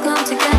come together.